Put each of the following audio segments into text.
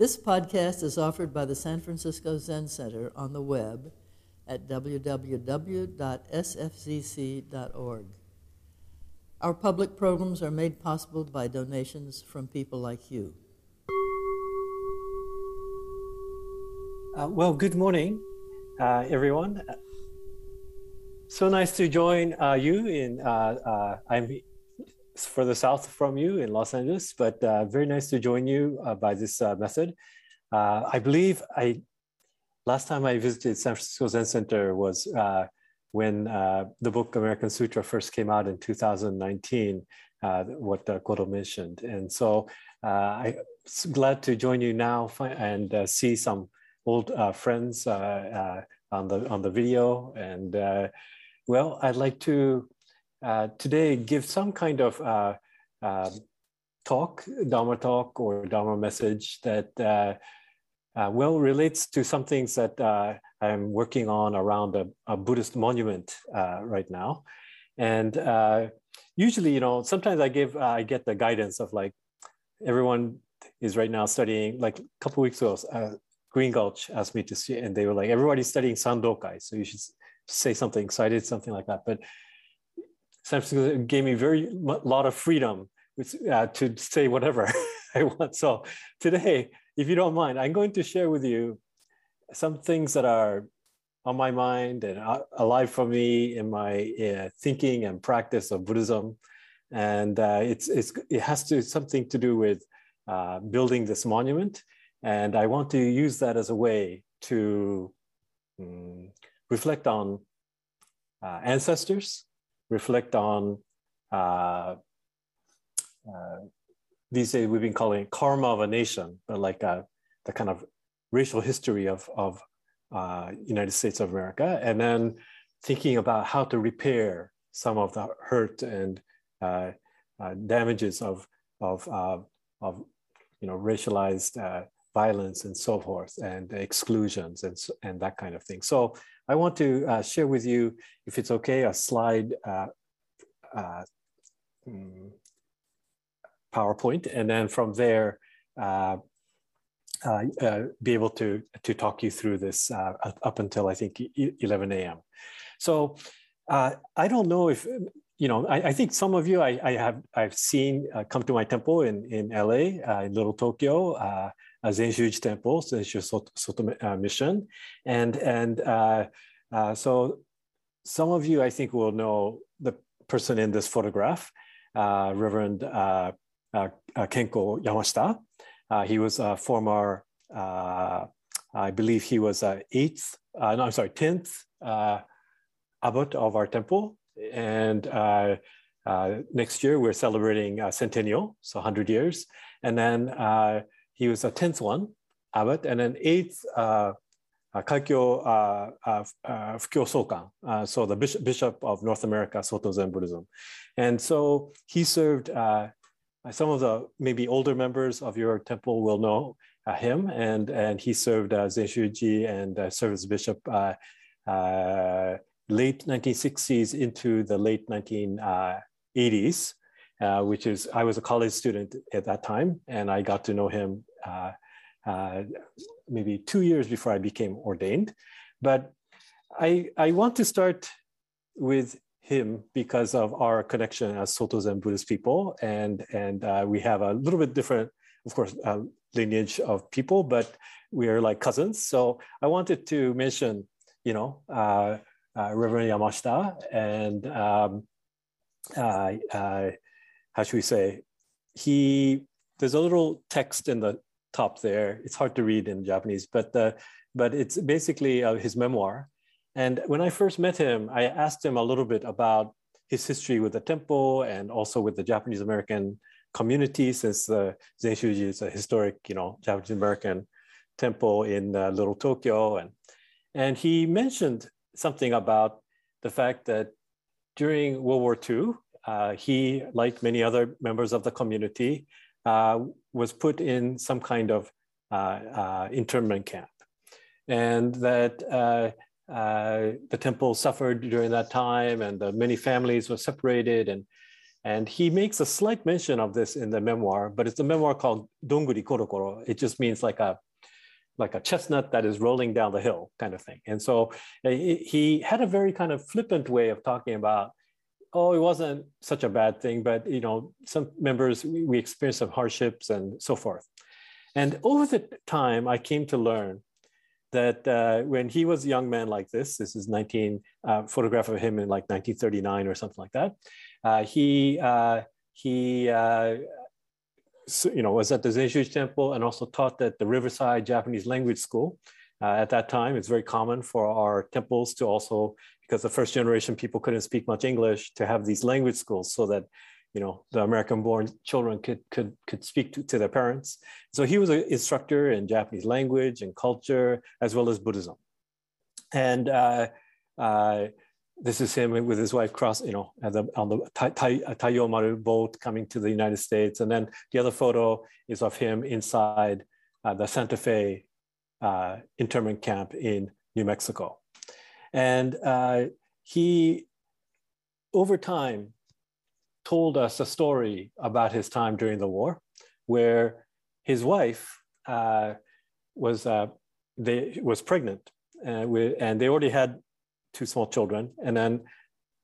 This podcast is offered by the San Francisco Zen Center on the web at www.sfzc.org. Our public programs are made possible by donations from people like you. Uh, well, good morning, uh, everyone. So nice to join uh, you in. Uh, uh, I'm further south from you in Los Angeles, but uh, very nice to join you uh, by this uh, method. Uh, I believe I last time I visited San Francisco Zen Center was when the book American Sutra first came out in 2019. what Kodo mentioned, and so I'm glad to join you now and see some old friends on the on the video and uh, well, I'd like to uh, today give some kind of uh, uh, talk, Dharma talk or Dharma message that uh, uh, well relates to some things that I'm working on around a, a Buddhist monument right now. And usually, you know, sometimes I give, I get the guidance of like, everyone is right now studying, like a couple weeks ago, Green Gulch asked me to see, and they were like, everybody's studying Sandokai, so you should say something. So I did something like that. But San Francisco gave me very lot of freedom uh, to say whatever I want. So today, if you don't mind, I'm going to share with you some things that are on my mind and alive for me in my uh, thinking and practice of Buddhism. And uh, it's, it's, it has to something to do with uh, building this monument. And I want to use that as a way to um, reflect on uh, ancestors, reflect on uh, uh, these days we've been calling it karma of a nation, but like uh, the kind of racial history of, of uh, United States of America, and then thinking about how to repair some of the hurt and uh, damages of, of, of you know, racialized violence and so forth and exclusions and, and that kind of thing. So I want to uh, share with you, if it's okay, a slide uh, uh, mm, PowerPoint, and then from there, uh, uh, uh, be able to, to talk you through this up until I think 11 a.m. So I don't know if, you know, I, I, think some of you I, I have I've seen come to my temple in, in LA, in Little Tokyo, Zenshuji Temple, Zenshu Soto, uh, Mission. And, and uh, uh, so some of you, I think, will know the person in this photograph, uh, Reverend uh, uh, Kenko Yamashita. he was a former, I believe he was eighth, no, I'm sorry, 10th abbot of our temple. And next year, we're celebrating centennial, so 100 years. And then he was a 10th one, abbot, and an eighth, uh, uh, Kaikyo uh, uh, uh Fukyo Sokan, uh, so the bishop, bishop of North America, Soto Zen Buddhism. And so he served, some of the maybe older members of your temple will know him, and, and he served as Zenshuji and served as bishop late 1960s into the late 1980s. Uh, which is I was a college student at that time, and I got to know him maybe two years before I became ordained. But I, I want to start with him because of our connection as Soto Zen Buddhist people, and and uh, we have a little bit different, of course, uh, lineage of people, but we are like cousins. So I wanted to mention, you know, uh, Reverend Yamashita and. Um, how should we say, he, there's a little text in the top there. It's hard to read in Japanese, but, uh, but it's basically uh, his memoir. And when I first met him, I asked him a little bit about his history with the temple and also with the Japanese American community, since the Zenshuji is a historic, you know, Japanese American temple in uh, Little Tokyo. And, and he mentioned something about the fact that during World War II, uh, he, like many other members of the community, uh, was put in some kind of uh, uh internment camp. And that the temple suffered during that time and the many families were separated. And, And he makes a slight mention of this in the memoir, but it's a memoir called Donguri Korokoro. It just means like a like a chestnut that is rolling down the hill kind of thing. And so he had a very kind of flippant way of talking about, oh, it wasn't such a bad thing, but you know, some members we, we experienced some hardships and so forth. And over the time, I came to learn that uh, when he was a young man like this, this is 19 uh, photograph of him in like 1939 or something like that. Uh, he uh, he uh, you know, was at the Zenshuji Temple and also taught at the Riverside Japanese Language School. Uh, at that time, it's very common for our temples to also, because the first generation people couldn't speak much English, to have these language schools so that, you know, the American-born children could could could speak to, to their parents. So he was an instructor in Japanese language and culture as well as Buddhism, and. Uh, uh, this is him with his wife cross, you know, the, on the Taiyo Maru boat coming to the United States. And then the other photo is of him inside uh, the Santa Fe uh, internment camp in New Mexico. And uh, he, over time, told us a story about his time during the war, where his wife uh, was uh, they was pregnant, uh, and they already had two small children, and then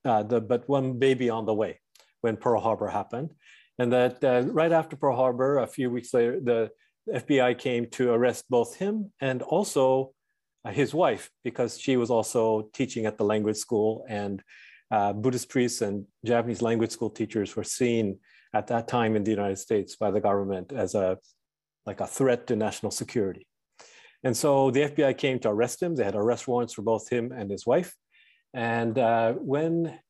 uh, the but one baby on the way when Pearl Harbor happened, and that right after Pearl Harbor, a few weeks later, the FBI came to arrest both him and also uh, his wife because she was also teaching at the language school, and uh, Buddhist priests and Japanese language school teachers were seen at that time in the United States by the government as a like a threat to national security. And so the FBI came to arrest him. They had arrest warrants for both him and his wife. And uh, when,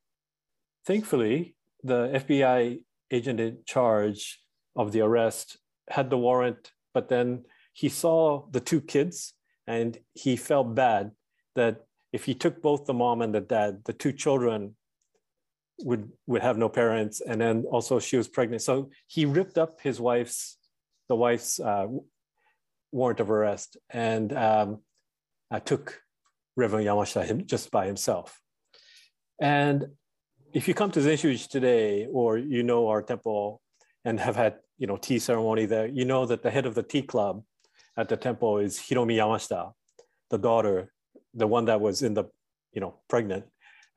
thankfully, the FBI agent in charge of the arrest had the warrant, but then he saw the two kids and he felt bad that if he took both the mom and the dad, the two children would would have no parents, and then also she was pregnant. So he ripped up his wife's the wife's uh, warrant of arrest and um, I took Reverend Yamashita just by himself. And if you come to Zenshuji today, or you know our temple and have had you know tea ceremony there, you know that the head of the tea club at the temple is Hiromi Yamashita, the daughter, the one that was in the you know pregnant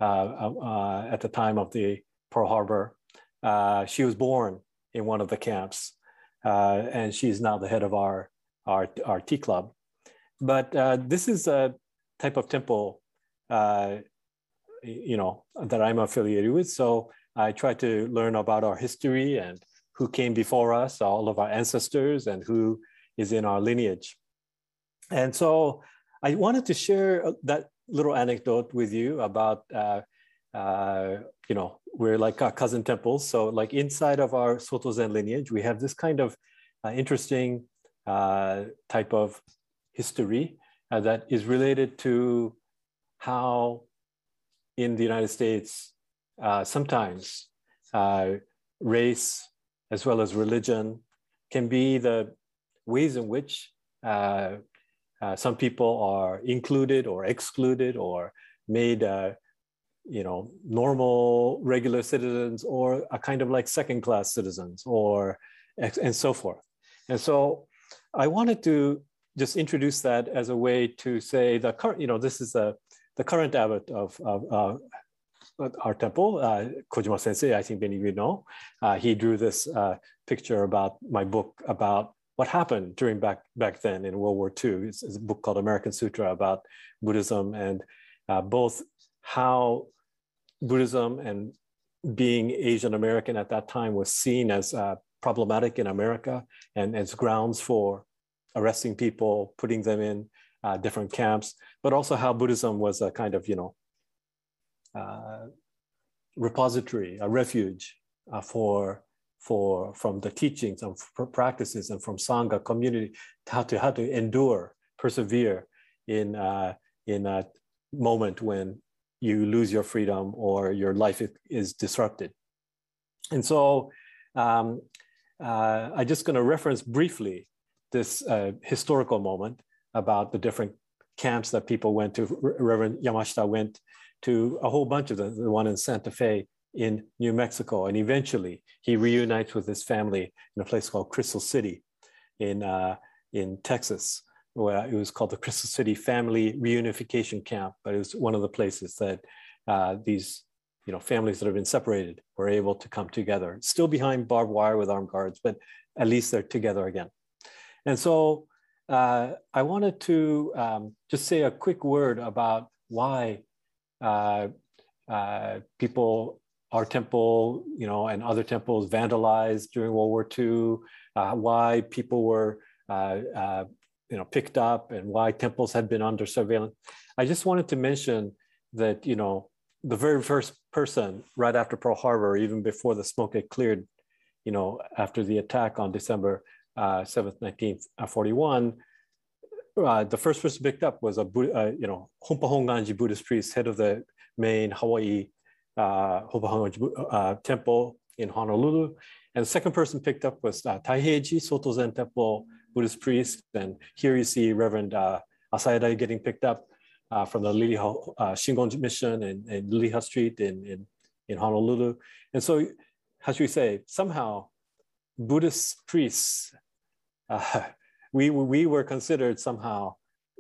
uh, uh, at the time of the Pearl Harbor. Uh, she was born in one of the camps, uh, and she's now the head of our our, our tea club. But uh, this is a type of temple, uh, you know, that I'm affiliated with. So I try to learn about our history and who came before us, all of our ancestors, and who is in our lineage. And so I wanted to share uh, that little anecdote with you about, uh, uh, you know, we're like our cousin temples. So like inside of our Soto Zen lineage, we have this kind of uh, interesting uh, type of history uh, that is related to how in the United States, sometimes race as well as religion can be the ways in which uh, uh, some people are included or excluded or made you know normal regular citizens or a kind of like second class citizens or and so forth. And so I wanted to just introduce that as a way to say the current, you know, this is a, the current abbot of, of uh, our temple, uh, Kojima Sensei, I think many of you know. Uh, he drew this uh, picture about my book about what happened during back, back then in World War II. It's, it's a book called American Sutra about Buddhism and uh, both how Buddhism and being Asian American at that time was seen as uh, problematic in America and as grounds for arresting people, putting them in uh, different camps, but also how Buddhism was a kind of, you know, repository, a refuge uh, for for from the teachings and practices and from sangha community, how to how to endure, persevere in uh, in a moment when you lose your freedom or your life is disrupted. And so um, uh, I'm just going to reference briefly this uh, historical moment about the different camps that people went to. Reverend Yamashita went to a whole bunch of them, the one in Santa Fe in New Mexico. And eventually he reunites with his family in a place called Crystal City in, uh, in Texas, where it was called the Crystal City Family Reunification Camp. But it was one of the places that uh, these you know, families that have been separated were able to come together, still behind barbed wire with armed guards, but at least they're together again. And so uh, I wanted to um, just say a quick word about why people, our temple, you know, and other temples vandalized during World War II, uh, why people were, uh, uh, you know, picked up and why temples had been under surveillance. I just wanted to mention that, you know, the very first person right after Pearl Harbor, even before the smoke had cleared, you know, after the attack on December uh, 7th, 1941, uh, the first person picked up was a, uh, you know, Hompa Hongwanji Buddhist priest, head of the main Hawaii uh, Hongwanji uh, temple in Honolulu. And the second person picked up was uh, Taiheiji Soto Zen Temple Buddhist priest. And here you see Reverend uh, getting picked up uh, from the Liliha uh, Shingon Mission in, in Liliha Street in, in, in Honolulu. And so, how should we say, somehow Buddhist priests, we, we were considered somehow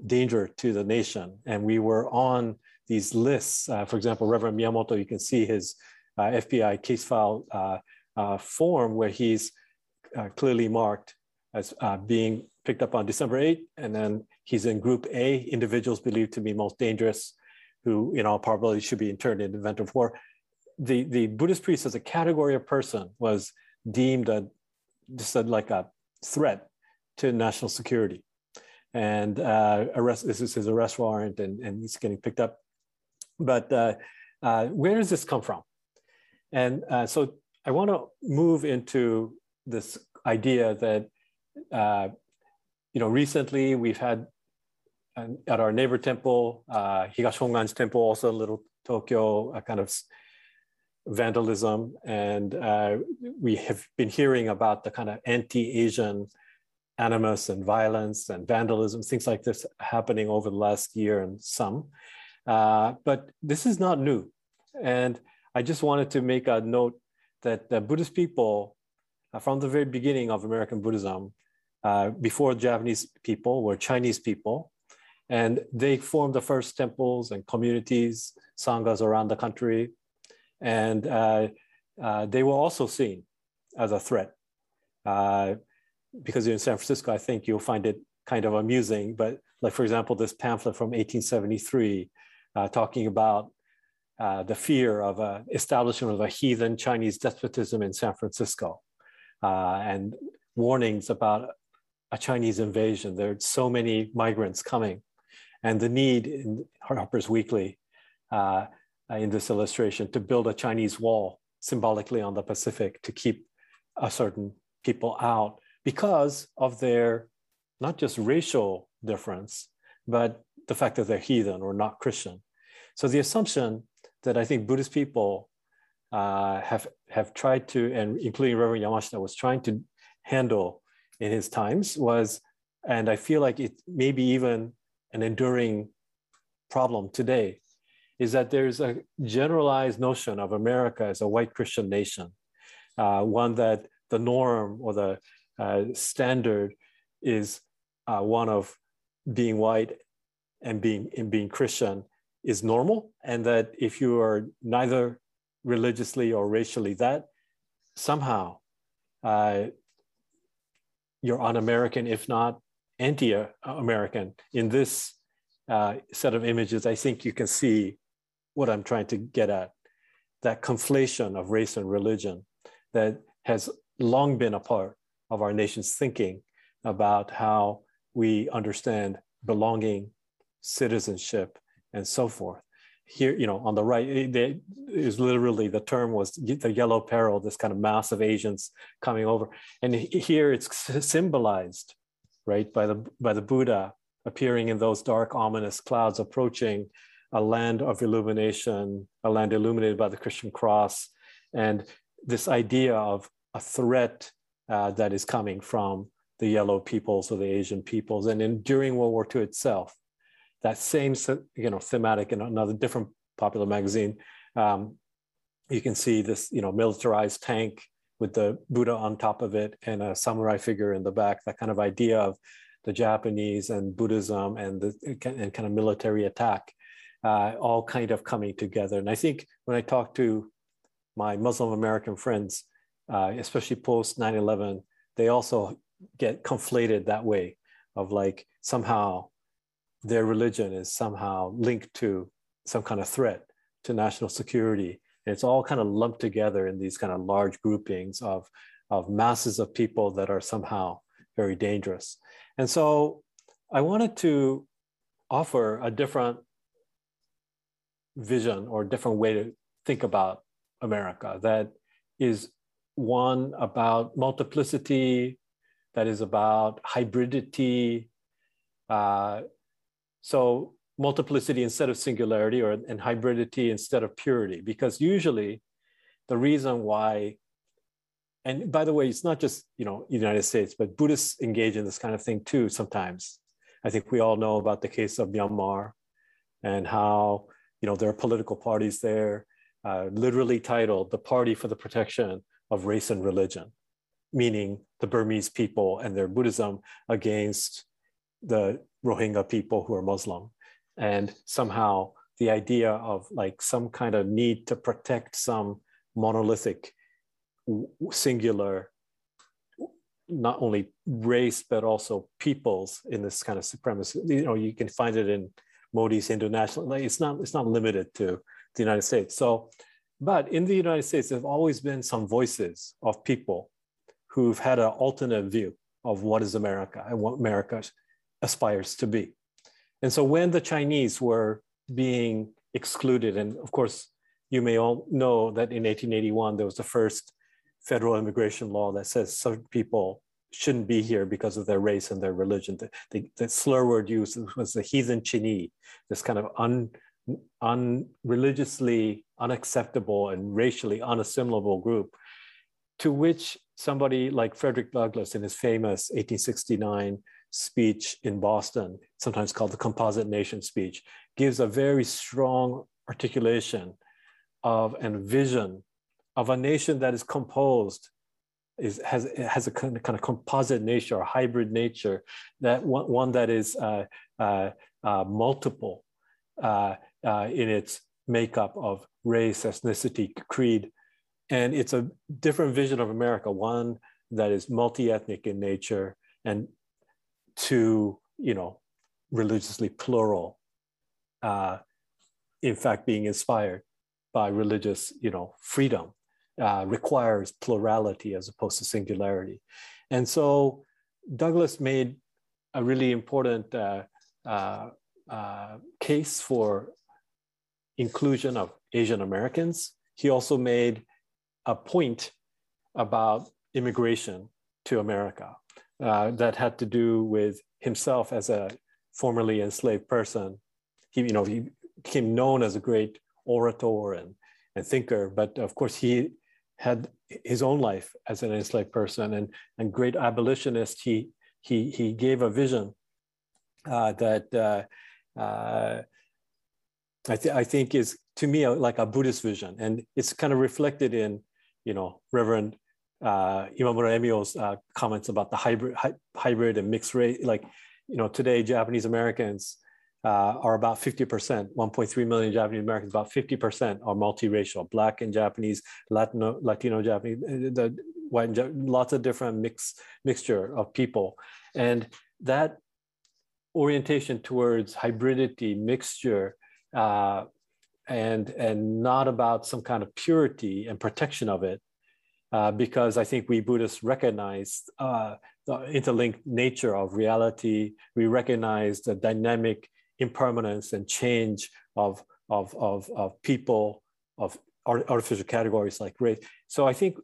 danger to the nation. And we were on these lists. Uh, for example, Reverend Miyamoto, you can see his uh, FBI case file uh, form where he's clearly marked as being picked up on December 8th. And then he's in group A, individuals believed to be most dangerous, who in all probability should be interned in the event of war. The, the Buddhist priest as a category of person was deemed a, just a, like a threat to national security. And uh, arrest, this is his arrest warrant and, and he's getting picked up. But uh, uh, where does this come from? And uh, so I want to move into this idea that uh, you know, recently we've had at our neighbor temple, uh, Higashi Honganji temple, also a little Tokyo, a kind of vandalism. And uh, we have been hearing about the kind of anti-Asian animus and violence and vandalism, things like this happening over the last year and some. Uh, but this is not new. And I just wanted to make a note that the Buddhist people, uh, from the very beginning of American Buddhism, uh, before Japanese people were Chinese people. And they formed the first temples and communities, sanghas around the country. And uh, uh, they were also seen as a threat. Uh, because in San Francisco, I think you'll find it kind of amusing. But like, for example, this pamphlet from 1873 uh, talking about uh, the fear of a establishment of a heathen Chinese despotism in San Francisco and warnings about a Chinese invasion. There are so many migrants coming. And the need in Harper's Weekly, uh, in this illustration, to build a Chinese wall symbolically on the Pacific to keep a certain people out because of their not just racial difference, but the fact that they're heathen or not Christian. So the assumption that I think Buddhist people uh, have have tried to, and including Reverend Yamashita was trying to handle in his times was, and I feel like it may be even an enduring problem today, is that there's a generalized notion of America as a white Christian nation, uh, one that the norm or the uh, standard is uh, one of being white and being and being Christian is normal, and that if you are neither religiously or racially that, somehow uh, you're un-American, if not anti-American. In this uh, set of images, I think you can see what I'm trying to get at, that conflation of race and religion that has long been a part of our nation's thinking about how we understand belonging, citizenship, and so forth here, you know, on the right, it is literally the term was the yellow peril, this kind of mass of Asians coming over. And here it's symbolized, right, by the by the Buddha appearing in those dark, ominous clouds, approaching a land of illumination, a land illuminated by the Christian cross, and this idea of a threat uh, that is coming from the yellow peoples or the Asian peoples. And in, during World War II itself, that same you know thematic in another different popular magazine um, you can see this, you know, militarized tank with the Buddha on top of it and a samurai figure in the back, that kind of idea of the Japanese and Buddhism and the and kind of military attack, uh, all kind of coming together. And I think when I talk to my Muslim American friends, uh, especially post 9/11, they also get conflated that way of like somehow their religion is somehow linked to some kind of threat to national security. And it's all kind of lumped together in these kind of large groupings of, of masses of people that are somehow very dangerous. And so I wanted to offer a different vision or different way to think about America that is one about multiplicity, that is about hybridity. Uh, so multiplicity instead of singularity or and hybridity instead of purity, because usually the reason why, and by the way, it's not just you know United States, but Buddhists engage in this kind of thing too sometimes. I think we all know about the case of Myanmar and how you know there are political parties there, uh, literally titled the Party for the Protection of Race and Religion meaning the Burmese people and their Buddhism against the Rohingya people who are Muslim. And somehow the idea of like some kind of need to protect some monolithic, singular, not only race, but also peoples in this kind of supremacy. You know, you can find it in Modi's international, like it's not, it's not limited to the United States. So, but in the United States, there have always been some voices of people who've had an alternate view of what is America and what America aspires to be. And so when the Chinese were being excluded, and of course, you may all know that in 1881, there was the first federal immigration law that says some people shouldn't be here because of their race and their religion. The, the, the slur word used was the heathen Chinese, this kind of un, un, religiously unacceptable and racially unassimilable group, to which somebody like Frederick Douglass in his famous 1869 speech in Boston, sometimes called the Composite Nation speech, gives a very strong articulation of and vision of a nation that is composed is has has a kind of, kind of composite nature or hybrid nature that one, one that is uh, uh, uh, multiple uh, in its makeup of race, ethnicity, creed, and it's a different vision of America, one that is multi-ethnic in nature and two, you know, religiously plural. Uh, in fact, being inspired by religious, you know, freedom uh, requires plurality as opposed to singularity. And so Douglass made a really important uh, uh, uh case for inclusion of Asian Americans. He also made a point about immigration to America uh, that had to do with himself as a formerly enslaved person. He, you know, he became known as a great orator and, and thinker, but of course he had his own life as an enslaved person and, and great abolitionist. He, he, he gave a vision uh, that uh, uh, I, th- I think is to me like a Buddhist vision, and it's kind of reflected in you know, Reverend uh, Imamura Emio's uh, comments about the hybrid, hy- hybrid and mixed race. Like, you know, today Japanese Americans uh, are about 50%, 1.3 million Japanese Americans, about 50% are multiracial, Black and Japanese, Latino, Latino Japanese, uh, the white, lots of different mix, mixture of people. And that orientation towards hybridity, mixture, uh, and and not about some kind of purity and protection of it uh, because i think we buddhists recognize uh, the interlinked nature of reality. We recognize the dynamic impermanence and change of of of, of people of artificial categories like race. So i think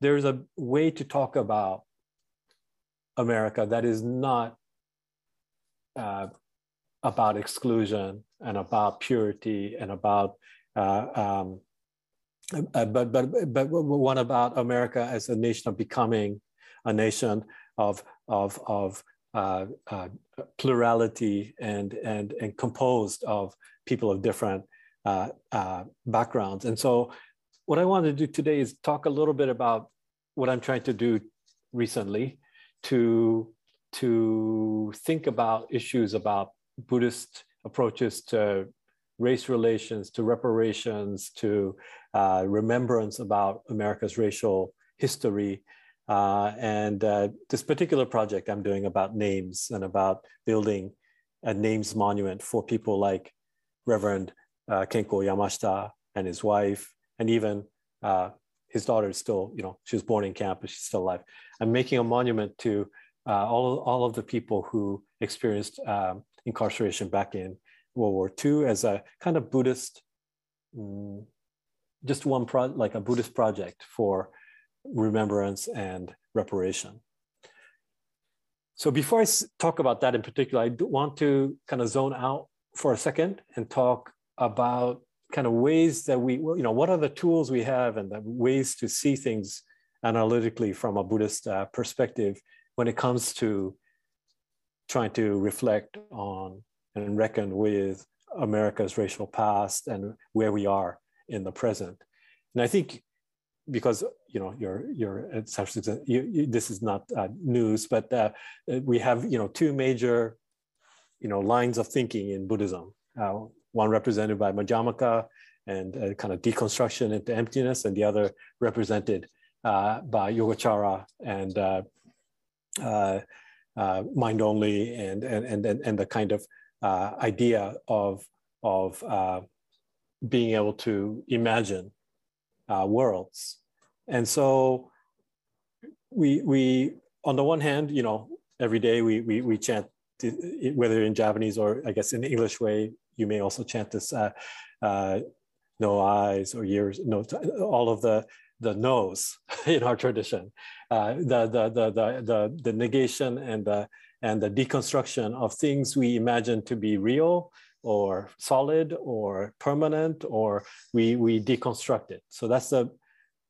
there's a way to talk about america that is not uh, about exclusion and about purity and about uh, um, uh, but but but one about America as a nation of becoming a nation of of of uh, uh, plurality and and and composed of people of different uh, uh, backgrounds. And so what I want to do today is talk a little bit about what I'm trying to do recently to to think about issues about Buddhist approaches to race relations, to reparations, to uh, remembrance about America's racial history. Uh, and uh, this particular project I'm doing about names and about building a names monument for people like Reverend uh, Kenko Yamashita and his wife, and even uh, his daughter is still, you know, she was born in camp, but she's still alive. I'm making a monument to uh, all, all of the people who experienced um, incarceration back in World War II as a kind of Buddhist, um, just one pro like a Buddhist project for remembrance and reparation. So before I talk about that in particular, I want to kind of zone out for a second and talk about kind of ways that we, you know, what are the tools we have and the ways to see things analytically from a Buddhist uh, perspective when it comes to trying to reflect on and reckon with America's racial past and where we are in the present. And I think because you know you're you're you, you, this is not uh, news, but uh, we have you know two major you know lines of thinking in Buddhism. Uh, one represented by Madhyamaka and uh, kind of deconstruction into emptiness, and the other represented uh, by Yogacara and uh, uh, uh mind only, and, and, and, and the kind of uh, idea of, of being able to imagine worlds. And so we, we, on the one hand, you know, every day we, we, we chant, whether in Japanese or I guess in the English way, you may also chant this uh, uh, no eyes or ears, no, all of the the no's in our tradition, uh, the, the, the, the, the, negation and the, and the deconstruction of things we imagine to be real or solid or permanent, or we, we deconstruct it. So that's the,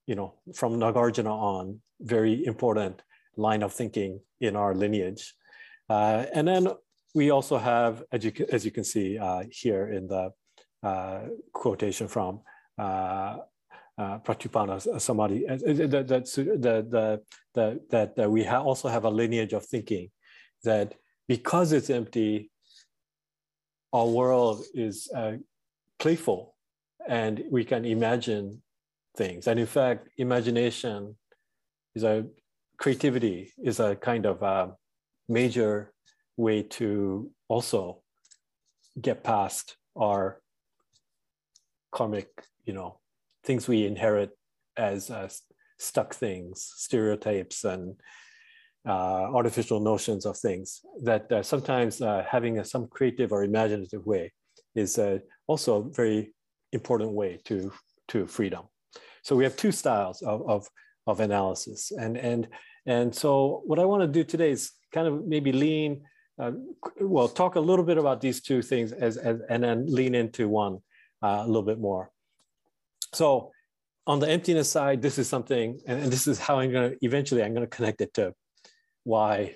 you know, from Nagarjuna on, very important line of thinking in our lineage. Uh, and then we also have, as you, as you can see uh, here in the uh, quotation from uh, uh, Pratyutpanna Samadhi, uh, that, that, that, that, that we ha also have a lineage of thinking that because it's empty, our world is uh, playful and we can imagine things. And in fact, imagination is a creativity is a kind of a major way to also get past our karmic, you know, things we inherit as uh, stuck things, stereotypes, and uh, artificial notions of things. That uh, sometimes uh, having a, some creative or imaginative way is uh, also a very important way to to freedom. So we have two styles of of, of analysis, and and and so what I want to do today is kind of maybe lean uh, well, talk a little bit about these two things as, as and then lean into one uh, a little bit more. So on the emptiness side, this is something, and, and this is how I'm going to eventually I'm going to connect it to why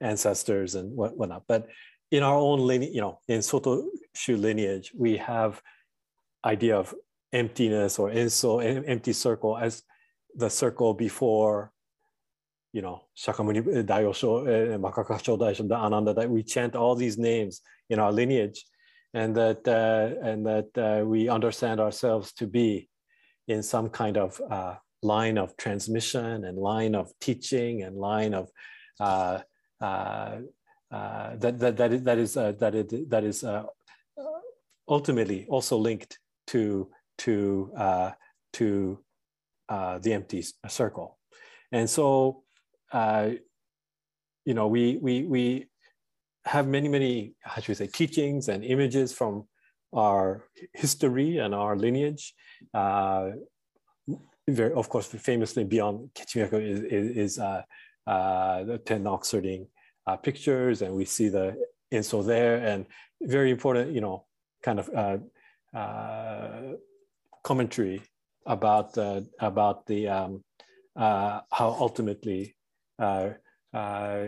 ancestors and what, whatnot. But in our own lineage, you know, in Soto Shu lineage, we have idea of emptiness or enso, empty circle as the circle before you know, Shakyamuni uh, Daiosho, uh, Makakasho Daiosho, the Ananda, that we chant all these names in our lineage and that, uh, and that uh, we understand ourselves to be in some kind of uh, line of transmission and line of teaching and line of uh, uh, uh that, that, that is, that is, uh, that is, that is ultimately also linked to, to, to the empty circle. And so uh, you know, we, we, we have many, many, how should we say, teachings and images from our history and our lineage. Uh, very, of course, famously beyond Kechimyaku is, is, uh, uh, the Ten Oxherding uh, pictures, and we see the Enso there, and very important, you know, kind of commentary about about the um, uh, how ultimately uh, uh,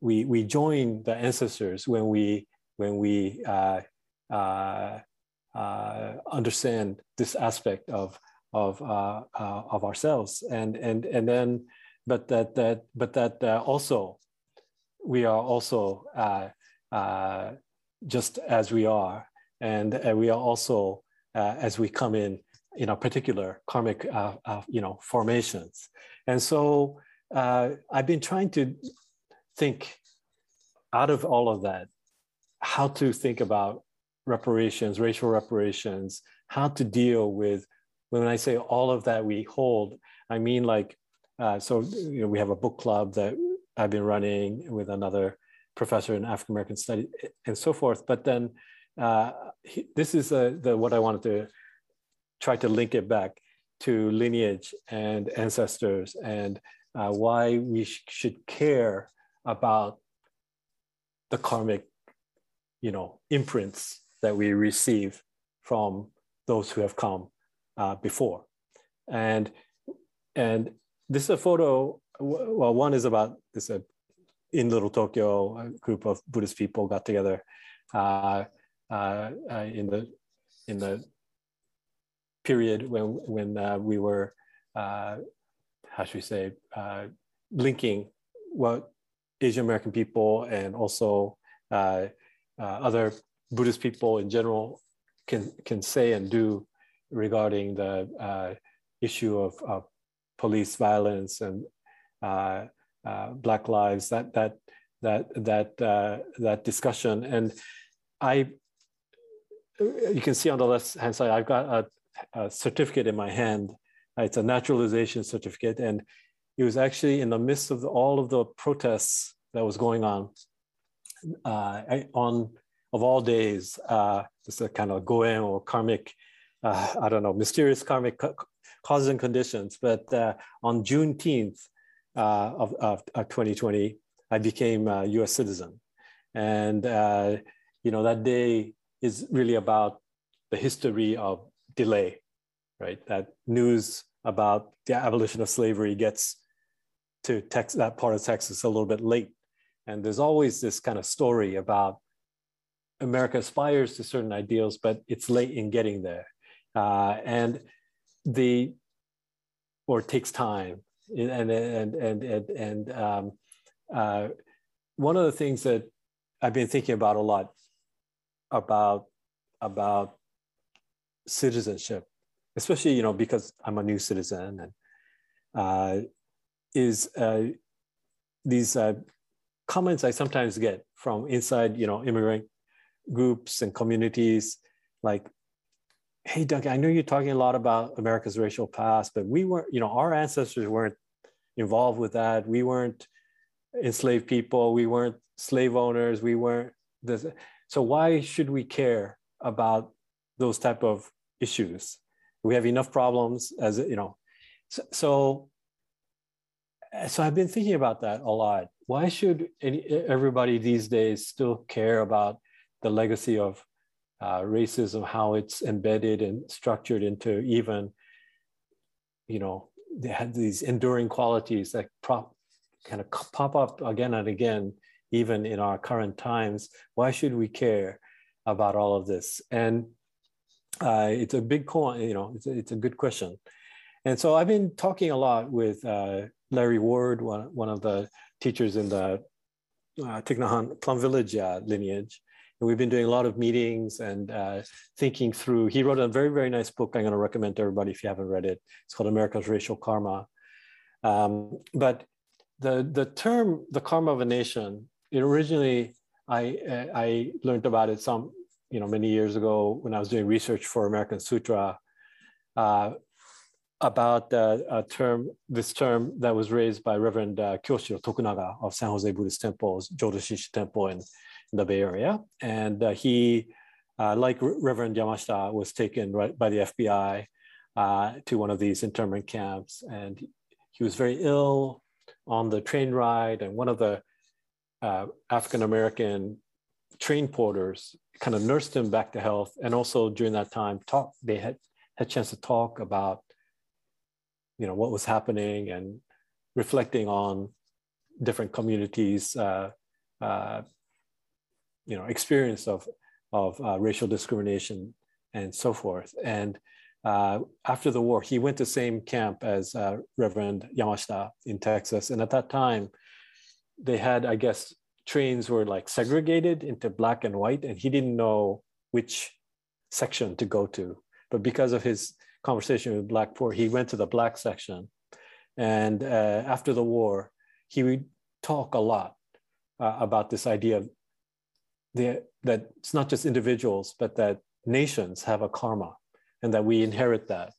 we we join the ancestors when we when we uh, understand this aspect of of uh, uh, of ourselves, and and and then, but that that but that uh, also, we are also uh, uh, just as we are, and we are also as we come in in a particular karmic you know formations, and so I've been trying to think out of all of that how to think about reparations, racial reparations, how to deal with, when I say all of that we hold, I mean like, uh, so you know, we have a book club that I've been running with another professor in African American study and so forth. But then uh, he, this is a, the what I wanted to try to link it back to lineage and ancestors and uh, why we sh should care about the karmic you know, imprints that we receive from those who have come uh, before. And, and this is a photo, well, one is about this uh, in Little Tokyo, a group of Buddhist people got together uh, uh, uh in the in the period when when uh, we were uh, how should we say linking what Asian American people and also uh, other Buddhist people in general can can say and do regarding the uh, issue of, of, police violence and uh, uh Black lives. That that that that uh, that discussion, and I, you can see on the left hand side, I've got a, a certificate in my hand. It's a naturalization certificate, and it was actually in the midst of the, all of the protests that was going on uh, on of all days, uh, it's a kind of goen or karmic, uh, I don't know, mysterious karmic causes and conditions. But uh, on Juneteenth uh, of, of, of, 2020, I became a US citizen. And, uh, you know, that day is really about the history of delay, right? That news about the abolition of slavery gets to Texas, that part of Texas a little bit late. And there's always this kind of story about America aspires to certain ideals, but it's late in getting there. Uh, and the, or takes time. And, and, and, and, and um, uh, one of the things that I've been thinking about a lot about, about citizenship, especially, you know, because I'm a new citizen and uh, is uh, these uh, comments I sometimes get from inside, you know, immigrant groups and communities like, hey, Doug, I know you're talking a lot about America's racial past, but we weren't, you know, our ancestors weren't involved with that. We weren't enslaved people. We weren't slave owners. We weren't this. So why should we care about those type of issues? We have enough problems as, you know, so, so so I've been thinking about that a lot. Why should everybody these days still care about the legacy of uh, racism, how it's embedded and structured into even, you know, they had these enduring qualities that prop, kind of pop up again and again, even in our current times. Why should we care about all of this? And uh, it's a big, coin, you know, it's a, it's a good question. And so I've been talking a lot with uh, Larry Ward, one, one of the teachers in the uh, Plum Village uh, lineage. And we've been doing a lot of meetings and uh, thinking through. He wrote a very, very nice book I'm going to recommend to everybody if you haven't read it. It's called America's Racial Karma. Um, but the, the term, the karma of a nation, it originally, I, I learned about it some, you know, many years ago when I was doing research for American Sutra uh, about uh, a term, this term that was raised by Reverend uh, Kyoshiro Tokunaga of San Jose Buddhist Temple, Jodo Shinshu Temple in the Bay Area. And uh, he, uh, like Reverend Yamashita, was taken right by the FBI uh, to one of these internment camps. And he was very ill on the train ride. And one of the uh, African American train porters kind of nursed him back to health. And also during that time, talk, they had had a chance to talk about you know what was happening and reflecting on different communities uh, uh, you know experience of of uh, racial discrimination and so forth and uh, after the war, he went to the same camp as uh, Reverend Yamashita in Texas. And at that time, they had, I guess, trains were like segregated into black and white, and he didn't know which section to go to. But because of his conversation with Black Poor, he went to the black section. And uh, after the war, he would talk a lot uh, about this idea of the, that it's not just individuals, but that nations have a karma and that we inherit that.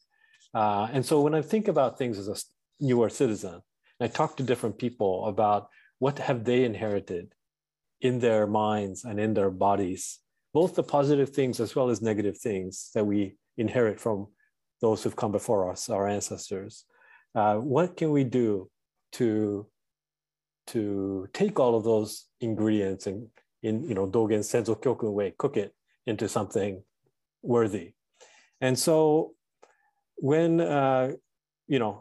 Uh, and so when I think about things as a newer citizen, I talk to different people about what have they inherited in their minds and in their bodies, both the positive things as well as negative things that we inherit from those who've come before us, our ancestors. Uh, what can we do to to take all of those ingredients and in you know dogen Tenzo kyokun way cook it into something worthy. And so when uh, you know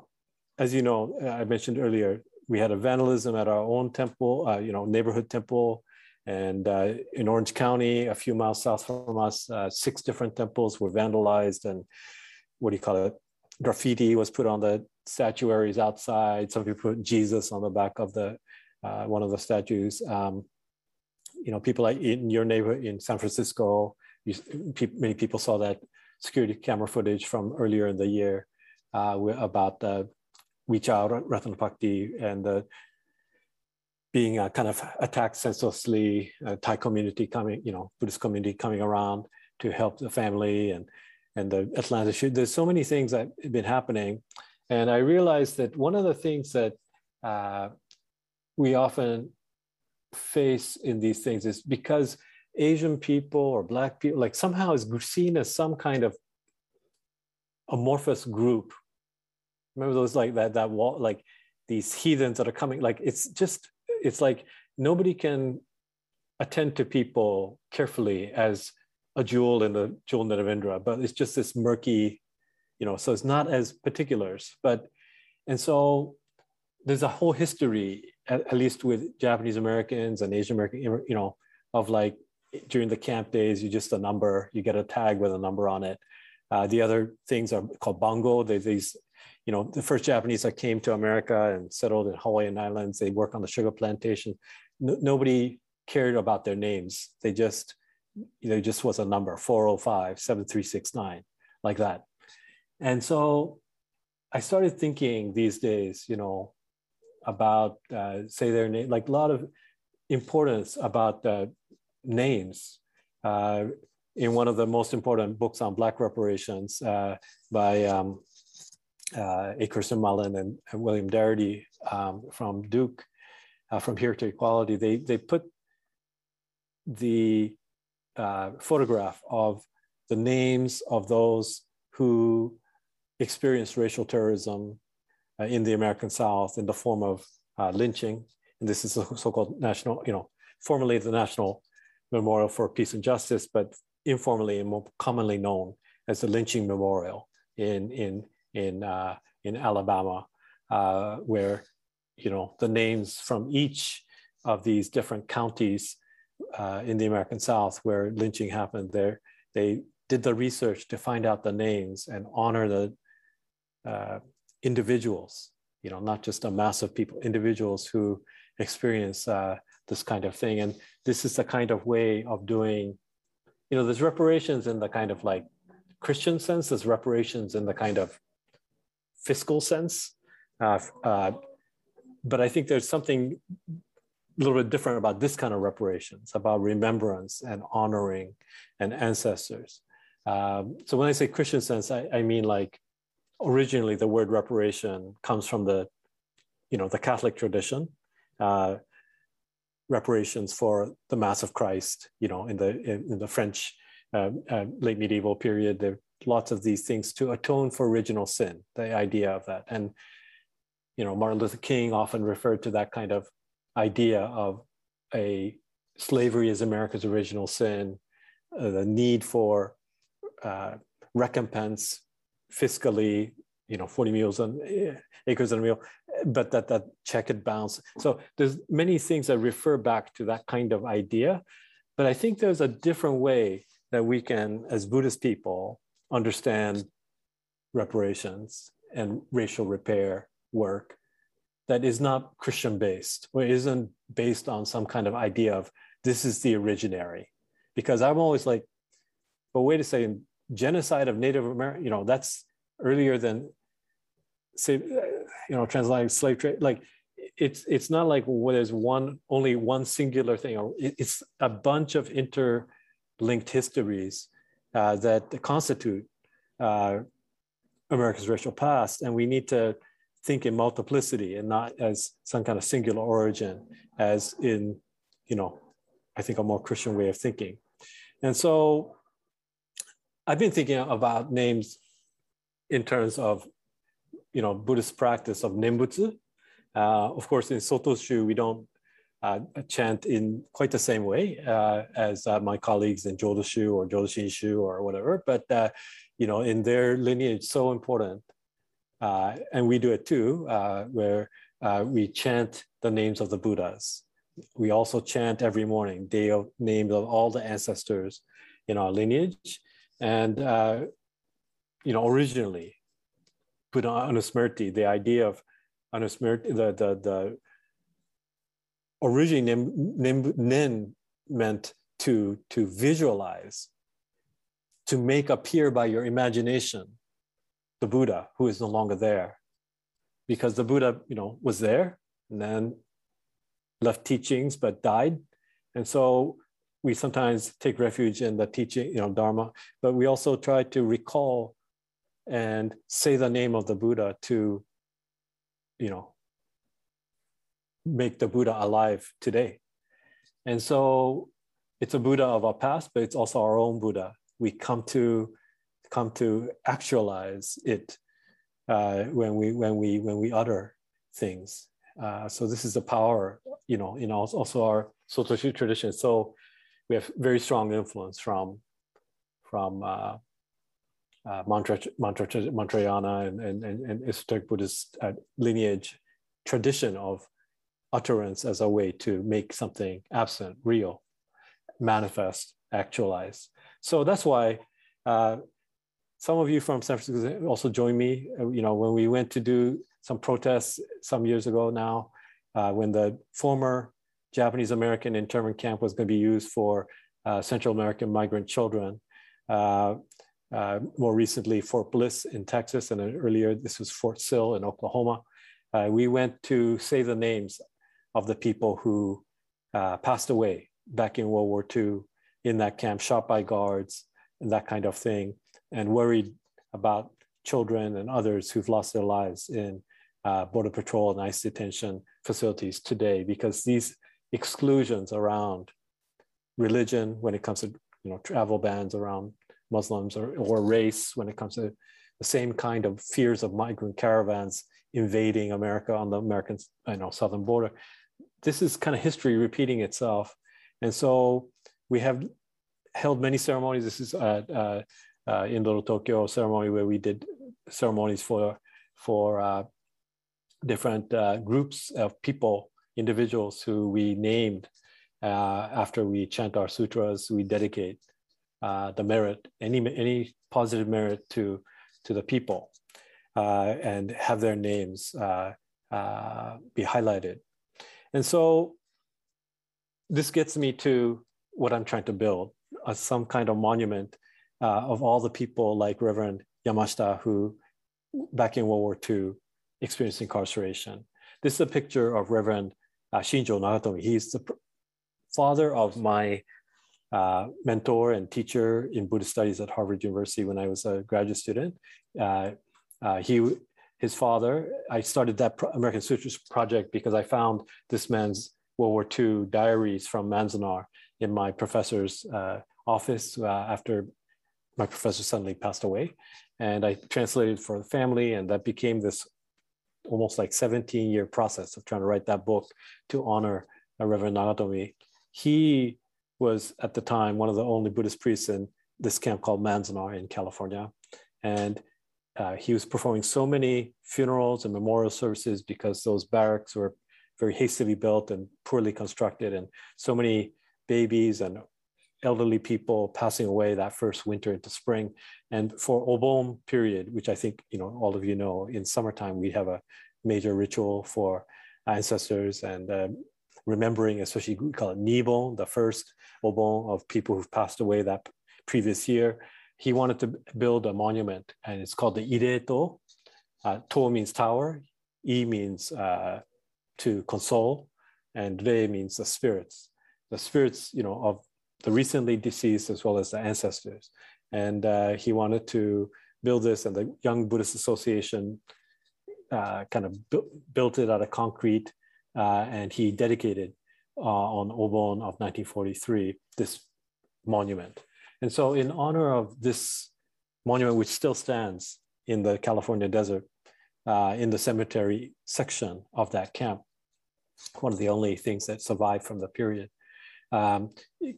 as you know i mentioned earlier we had a vandalism at our own temple uh, you know neighborhood temple and uh, in orange county a few miles south from us uh, six different temples were vandalized and what do you call it? Graffiti was put on the statuaries outside. Some people put jesus on the back of the uh, one of the statues. Um, you know, people like in your neighborhood in San Francisco, you, pe many people saw that security camera footage from earlier in the year uh, about the Vicha Ratanapakdee and the being uh, kind of attacked senselessly, uh, Thai community coming, you know, Buddhist community coming around to help the family and and the Atlanta shoot. There's so many things that have been happening, and I realized that one of the things that uh, we often face in these things is because Asian people or Black people, like somehow is seen as some kind of amorphous group. Remember those like that that wall, like these heathens that are coming. Like it's just it's like nobody can attend to people carefully as a jewel in the jewel net of Indra, but it's just this murky, you know. So it's not as particulars, but and so there's a whole history at, at least with Japanese Americans and Asian American, you know, of like during the camp days, you just a number, you get a tag with a number on it. Uh, the other things are called bango. They, these, you know, the first Japanese that came to America and settled in Hawaiian Islands, they work on the sugar plantation. No, nobody cared about their names. They just, know, just was a number 405, 7369, like that. And so I started thinking these days, you know, about uh, say their name, like a lot of importance about uh, names. Uh, in one of the most important books on Black reparations uh, by um, uh, A. Mullen and, and William Darity um, from Duke, uh, from Here to Equality, they, they put the photograph of the names of those who experienced racial terrorism in the American South in the form of uh, lynching. And this is so-called national, you know, formally the National Memorial for Peace and Justice, but informally and more commonly known as the Lynching Memorial in in in uh, in Alabama, uh, where you know the names from each of these different counties uh, in the American South where lynching happened. There, they did the research to find out the names and honor the uh, individuals, you know, not just a mass of people, individuals who experience uh, this kind of thing. And this is the kind of way of doing, you know, there's reparations in the kind of like Christian sense, there's reparations in the kind of fiscal sense. Uh, uh, but I think there's something a little bit different about this kind of reparations, about remembrance and honoring and ancestors. Um, so when I say Christian sense, I, I mean like originally the word reparation comes from the, you know, the Catholic tradition. Uh, reparations for the Mass of Christ, you know, in the in, in the French uh, uh, late medieval period, there are lots of these things to atone for original sin. The idea of that, and you know, Martin Luther King often referred to that kind of idea of a slavery as America's original sin, uh, the need for uh, recompense fiscally, you know, 40 meals and eh, acres and a meal, but that that check and bounce. So there's many things that refer back to that kind of idea. But I think there's a different way that we can, as Buddhist people, understand reparations and racial repair work that is not Christian based or isn't based on some kind of idea of this is the originary. Because I'm always like, but wait a second, genocide of Native American, you know, that's earlier than say, you know, transatlantic slave trade. Like it's it's not like there's one only one singular thing. It's a bunch of interlinked histories uh, that constitute uh, America's racial past, and we need to think in multiplicity and not as some kind of singular origin, as in, you know, I think a more Christian way of thinking. And so I've been thinking about names in terms of, you know, Buddhist practice of Nembutsu. Uh, of course, in Sotoshu, we don't uh, chant in quite the same way uh, as uh, my colleagues in Jodoshu or Jodoshinshu or whatever, but uh, you know, in their lineage, so important uh, and we do it too, where we chant the names of the Buddhas. We also chant every morning the names of all the ancestors in our lineage. And, uh, you know, originally, Buddha Anusmriti, the idea of Anusmriti, the, the, the originally Nen meant to, to visualize, to make appear by your imagination the Buddha who is no longer there. Because the Buddha, you know, was there and then left teachings but died. And so we sometimes take refuge in the teaching, you know, Dharma, but we also try to recall and say the name of the Buddha to, you know, make the Buddha alive today. And so it's a Buddha of our past, but it's also our own Buddha. We come to come to actualize it uh, when we when we when we utter things. Uh, so this is the power, you know, in also our Sotoshu tradition. So we have very strong influence from from uh, uh, mantra mantra mantrayana and and and, and esoteric Buddhist uh, lineage tradition of utterance as a way to make something absent real, manifest, actualize. So that's why uh, some of you from San Francisco also joined me. Uh, you know, when we went to do some protests some years ago now, uh, when the former Japanese American internment camp was going to be used for uh, Central American migrant children. Uh, uh, more recently, Fort Bliss in Texas, and earlier this was Fort Sill in Oklahoma. Uh, we went to say the names of the people who passed away back in World War II in that camp, shot by guards, and that kind of thing and worried about children and others who've lost their lives in uh, border patrol and ICE detention facilities today because these exclusions around religion when it comes to you know travel bans around Muslims or, or race when it comes to the same kind of fears of migrant caravans invading America on the American I know southern border. This is kind of history repeating itself, and so we have held many ceremonies. This is uh, uh, uh, in Little Tokyo ceremony where we did ceremonies for for uh, different uh, groups of people, individuals who we named uh, after we chant our sutras. We dedicate uh, the merit, any any positive merit to to the people, uh, and have their names be highlighted. And so this gets me to what I'm trying to build, some kind of monument uh, of all the people like Reverend Yamashita who, back in World War II, experienced incarceration. This is a picture of Reverend uh, Shinjo Nagatomi. He's the father of my uh, mentor and teacher in Buddhist studies at Harvard University when I was a graduate student. Uh, uh, he, his father, I started that American Sutras project because I found this man's World War II diaries from Manzanar in my professor's uh, office uh, after my professor suddenly passed away. And I translated for the family, and that became this almost like 17 year process of trying to write that book to honor Reverend Nagatomi. He was at the time one of the only Buddhist priests in this camp called Manzanar in California. And uh, he was performing so many funerals and memorial services because those barracks were very hastily built and poorly constructed, and so many babies and elderly people passing away that first winter into spring. And for Obon period, which I think you know all of you know, in summertime we have a major ritual for ancestors and uh, remembering, especially we call it Nibon, the first Obon of people who've passed away that previous year. He wanted to build a monument, and it's called the Ireto. Uh, to means tower, I means uh, to console, and Re means the spirits. The spirits, you know, of the recently deceased as well as the ancestors. And uh, he wanted to build this, and the Young Buddhist Association uh, kind of bu- built it out of concrete, uh, and he dedicated uh, on Obon of 1943 this monument. And so, in honor of this monument, which still stands in the California desert, uh, in the cemetery section of that camp, one of the only things that survived from the period. Um,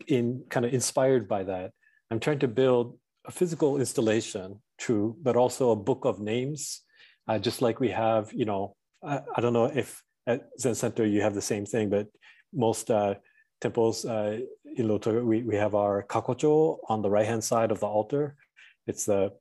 in kind of inspired by that, I'm trying to build a physical installation, true, but also a book of names, uh, just like we have, you know, I, I, don't know if at Zen Center you have the same thing, but most uh, temples uh, in Soto, we, we have our kakocho on the right hand side of the altar. It's the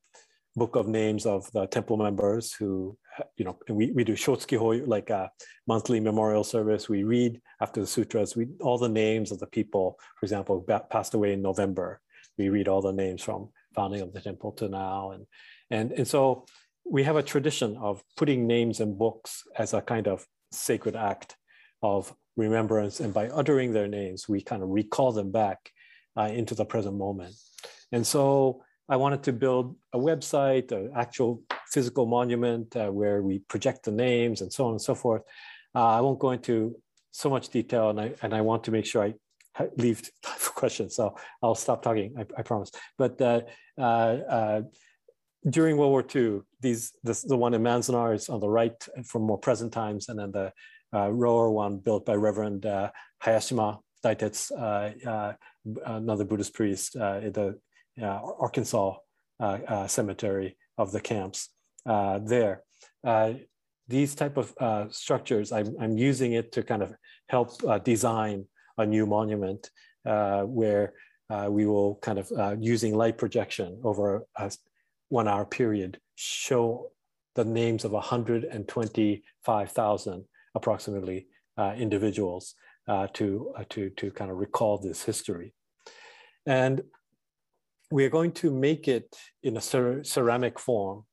book of names of the temple members who, you know, we, we do shotsuki like a monthly memorial service. We read after the sutras, we all the names of the people, for example, passed away in November. We read all the names from founding of the temple to now. And, and, and so we have a tradition of putting names in books as a kind of sacred act of remembrance. And by uttering their names, we kind of recall them back uh, into the present moment. And so I wanted to build a website, an actual physical monument uh, where we project the names and so on and so forth. Uh, I won't go into so much detail, and I and I want to make sure I leave time for questions. So I'll stop talking. I, I promise. But uh, uh, uh during World War II, these this, the one in Manzanar is on the right from more present times, and then the uh, lower one built by Reverend Hayashima Daitetsu, another Buddhist priest, in the uh, Arkansas uh, uh, cemetery of the camps uh, there. Uh, these type of uh, structures, I'm, I'm using it to kind of help design a new monument where we will kind of using light projection over a one hour period show the names of 125,000 approximately uh, individuals uh, to, uh, to, to kind of recall this history. And we are going to make it in a cer ceramic form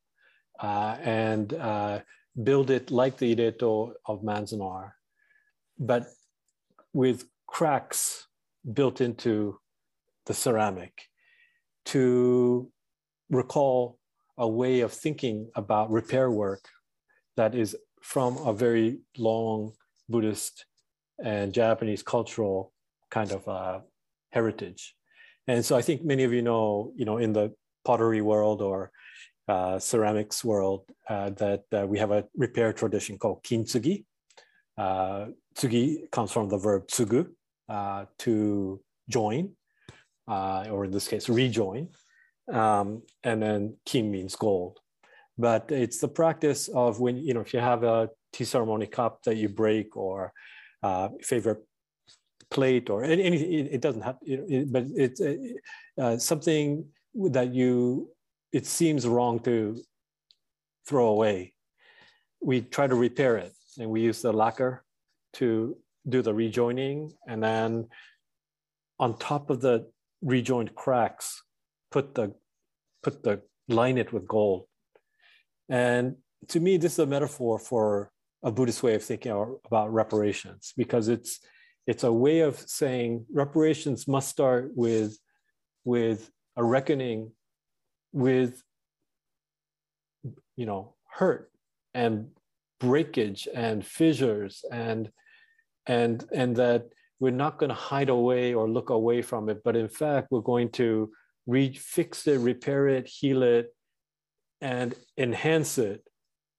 uh, and uh, build it like the Ireto of Manzanar, but with cracks built into the ceramic to recall a way of thinking about repair work that is from a very long Buddhist and Japanese cultural kind of uh, heritage. And so I think many of you know, you know, in the pottery world or uh, ceramics world, uh, that uh, we have a repair tradition called kintsugi. Uh, tsugi comes from the verb tsugu, uh, to join, uh, or in this case, rejoin. Um, and then kin means gold. But it's the practice of when, you know, if you have a tea ceremony cup that you break or favorite plate or anything. It, doesn't have, it, but it's uh, something that you, it seems wrong to throw away. We try to repair it and we use the lacquer to do the rejoining and then on top of the rejoined cracks, put the, put the, line it with gold. And to me, this is a metaphor for a Buddhist way of thinking about reparations because it's it's a way of saying reparations must start with, with a reckoning with, you know, hurt and breakage and fissures and and and that we're not going to hide away or look away from it. But in fact we're going to re- fix it repair it heal it and enhance it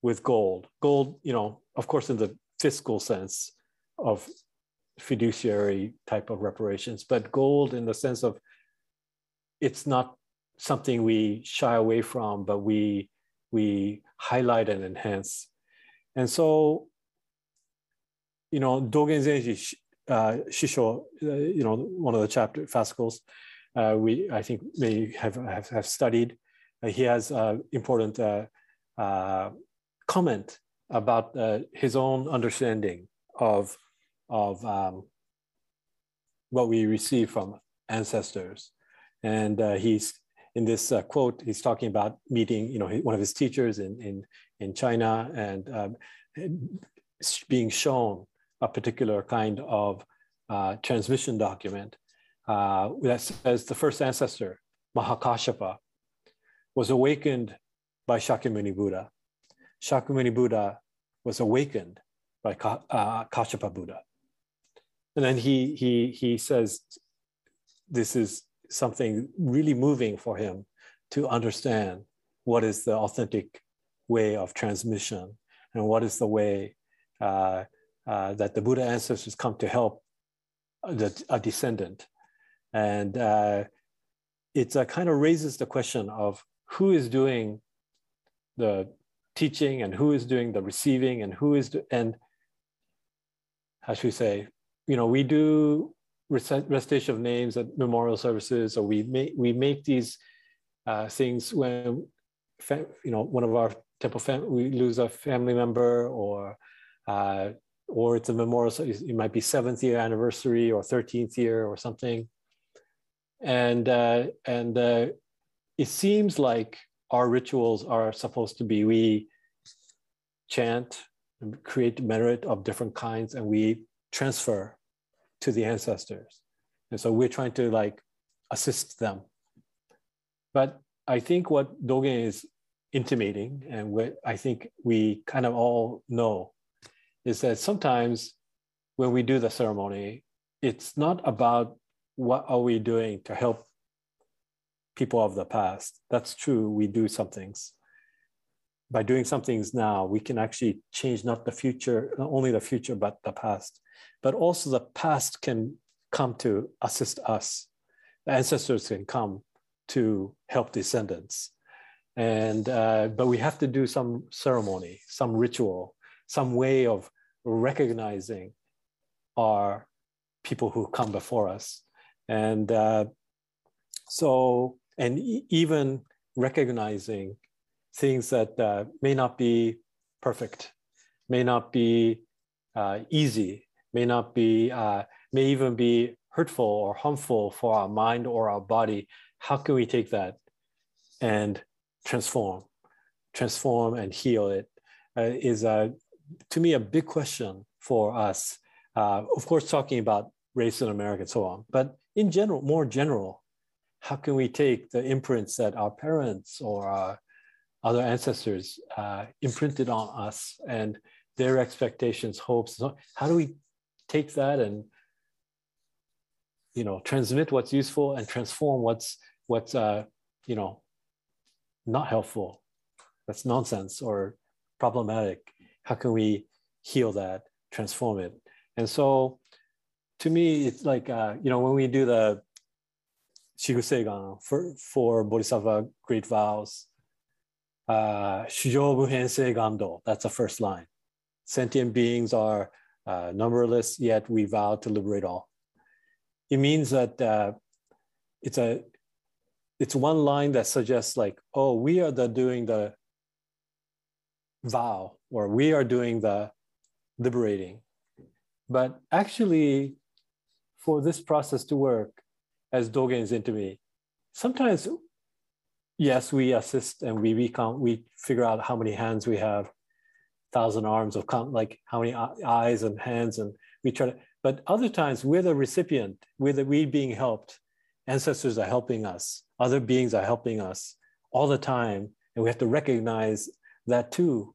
with gold. Gold you know of course in the fiscal sense of fiduciary type of reparations, but gold in the sense of it's not something we shy away from, but we we highlight and enhance. And so, you know, Dogen Zenji uh, Shisho, uh, you know, one of the chapter fascicles, uh, we I think may have have, have studied. Uh, he has important uh, uh, comment about his own understanding of of um, what we receive from ancestors, and he's in this quote he's talking about meeting you know one of his teachers in in in China and um, being shown a particular kind of uh, transmission document uh, that says the first ancestor, Mahakashapa, was awakened by Shakyamuni Buddha. Shakyamuni Buddha was awakened by uh, Kashapa Buddha. And then he, he, he says this is something really moving for him to understand what is the authentic way of transmission and what is the way uh, uh, that the Buddha ancestors come to help the, a descendant. And uh, it uh, kind of raises the question of who is doing the teaching and who is doing the receiving and who is, do, and how should we say, you know, we do recitation of names at memorial services, or we make, we make these uh, things when, you know, one of our temple family, we lose a family member or uh, or it's a memorial, it might be seventh year anniversary or 13th year or something. And, uh, and uh, it seems like our rituals are supposed to be, we chant create merit of different kinds and we transfer to the ancestors. And so we're trying to like assist them. But I think what Dogen is intimating and what I think we kind of all know is that sometimes when we do the ceremony, it's not about what are we doing to help people of the past. That's true, we do some things. By doing some things now, we can actually change not the future, not only the future, but the past. But also the past can come to assist us. The ancestors can come to help descendants. And uh, but we have to do some ceremony, some ritual, some way of recognizing our people who come before us. And uh, so, and e- even recognizing things that uh, may not be perfect, may not be uh, easy, may not be, uh, may even be hurtful or harmful for our mind or our body. How can we take that and transform, transform and heal it? Uh, is to me a big question for us. Uh, of course, talking about race in America and so on, but in general, more general, how can we take the imprints that our parents or our other ancestors uh, imprinted on us and their expectations, hopes? How do we take that and you know transmit what's useful and transform what's what's uh, you know not helpful, that's nonsense or problematic how can we heal that, transform it? And so to me, it's like, uh, you know, when we do the Shiguseigan for, four Bodhisattva Great Vows, uh, that's the first line. Sentient beings are uh, numberless, yet we vow to liberate all. It means that uh, it's a it's one line that suggests like, oh, we are the doing the vow or we are doing the liberating. But actually, for this process to work, as Dogen is into me, sometimes, yes, we assist and we recount, we figure out how many hands we have, thousand arms of count, like how many eyes and hands, and we try to. But other times, we're the recipient, we're the we being helped. Ancestors are helping us, other beings are helping us all the time, and we have to recognize that too.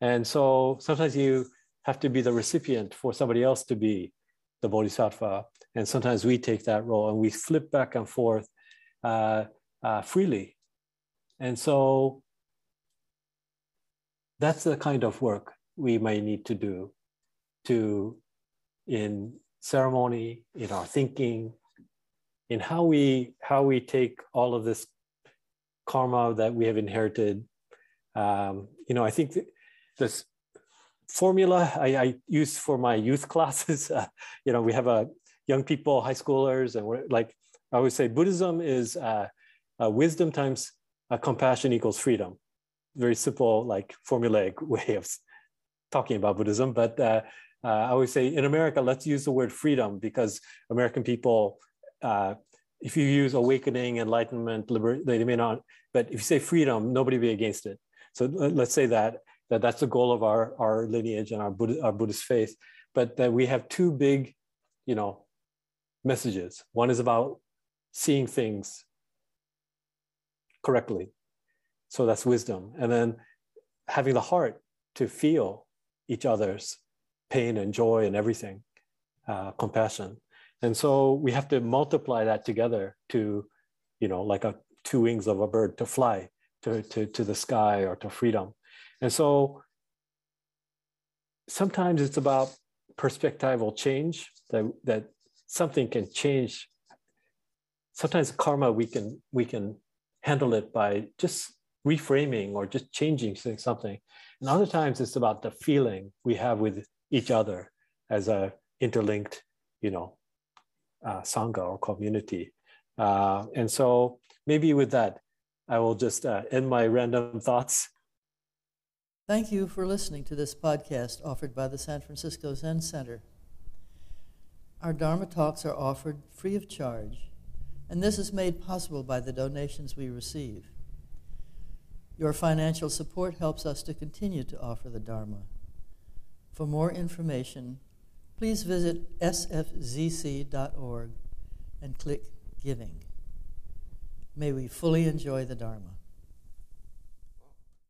And so sometimes you have to be the recipient for somebody else to be the bodhisattva. And sometimes we take that role and we flip back and forth uh, uh, freely. And so that's the kind of work we may need to do to in ceremony, in our thinking, in how we how we take all of this karma that we have inherited. Um, you know, I think this formula I, I use for my youth classes. Uh, you know, we have a uh, young people, high schoolers, and we're like I always say Buddhism is uh, uh, wisdom times uh, compassion equals freedom. Very simple, like formulaic way of talking about Buddhism. But uh, uh, I always say in America, let's use the word freedom because American people, uh, if you use awakening, enlightenment, liberty, they may not. But if you say freedom, nobody be against it. So let's say that that that's the goal of our our lineage and our Buddhist, our Buddhist faith. But that we have two big, you know, messages. One is about seeing things correctly. So that's wisdom. And then having the heart to feel each other's pain and joy and everything, uh, compassion. And so we have to multiply that together to, you know, like a two wings of a bird to fly to, to, to the sky or to freedom. And so sometimes it's about perspectival change that, that something can change sometimes karma we can we can handle it by just reframing or just changing something. And other times it's about the feeling we have with each other as a interlinked you know uh, sangha or community. Uh, and so maybe with that i will just uh, end my random thoughts. Thank you for listening to this podcast offered by the san francisco zen center. Our dharma talks are offered free of charge and this is made possible by the donations we receive. Your financial support helps us to continue to offer the Dharma. For more information, please visit sfzc.org and click Giving. May we fully enjoy the Dharma.